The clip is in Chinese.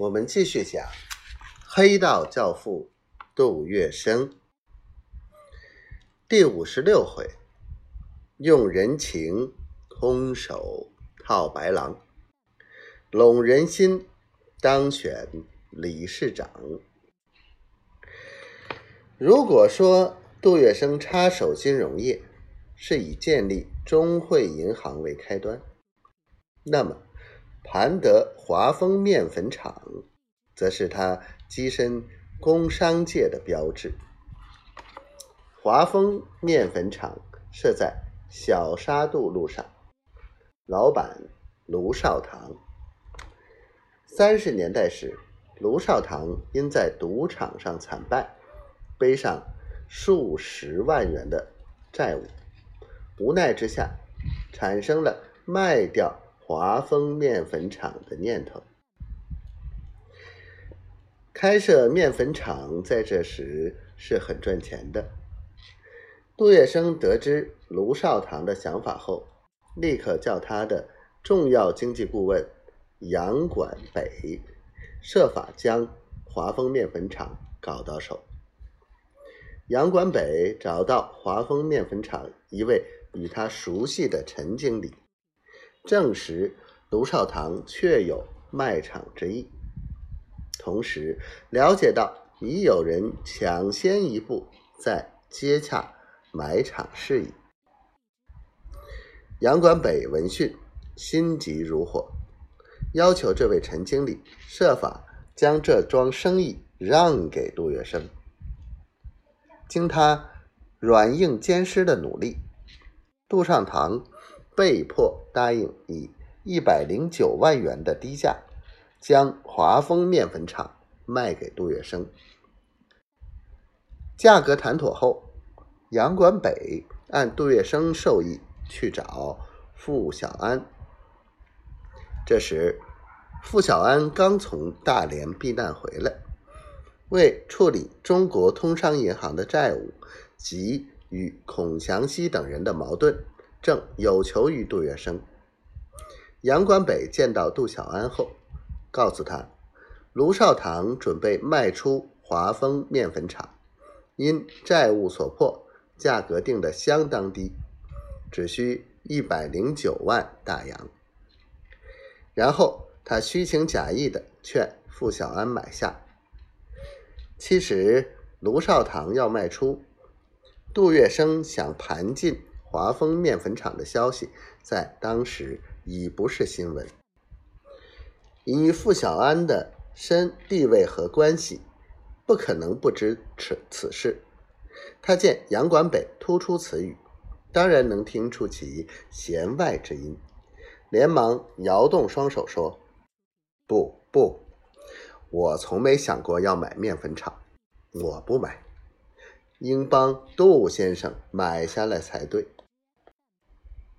我们继续讲黑道教父杜月笙第五十六回，用人情空手套白狼，拢人心当选理事长。如果说杜月笙插手金融业是以建立中汇银行为开端，那么。盘德华丰面粉厂，则是他跻身工商界的标志。华丰面粉厂设在小沙渡路上，老板卢少堂。三十年代时，卢少堂因在赌场上惨败，背上数十万元的债务，无奈之下，产生了卖掉。华丰面粉厂的念头，开设面粉厂在这时是很赚钱的。杜月笙得知卢少棠的想法后，立刻叫他的重要经济顾问杨管北设法将华丰面粉厂搞到手。杨管北找到华丰面粉厂一位与他熟悉的陈经理。证实卢少棠确有卖场之意，同时了解到已有人抢先一步在接洽买场事宜。杨管北闻讯心急如火，要求这位陈经理设法将这桩生意让给杜月笙。经他软硬兼施的努力，杜尚堂。被迫答应以一百零九万元的低价将华丰面粉厂卖给杜月笙。价格谈妥后，杨管北按杜月笙授意去找傅小安。这时，傅小安刚从大连避难回来，为处理中国通商银行的债务及与孔祥熙等人的矛盾。正有求于杜月笙。杨管北见到杜小安后，告诉他，卢少堂准备卖出华丰面粉厂，因债务所迫，价格定得相当低，只需一百零九万大洋。然后他虚情假意的劝傅小安买下。其实卢少堂要卖出，杜月笙想盘进。华丰面粉厂的消息在当时已不是新闻。以傅小安的身地位和关系，不可能不知此此事。他见杨管北突出此语，当然能听出其弦外之音，连忙摇动双手说：“不不，我从没想过要买面粉厂，我不买，应帮杜先生买下来才对。”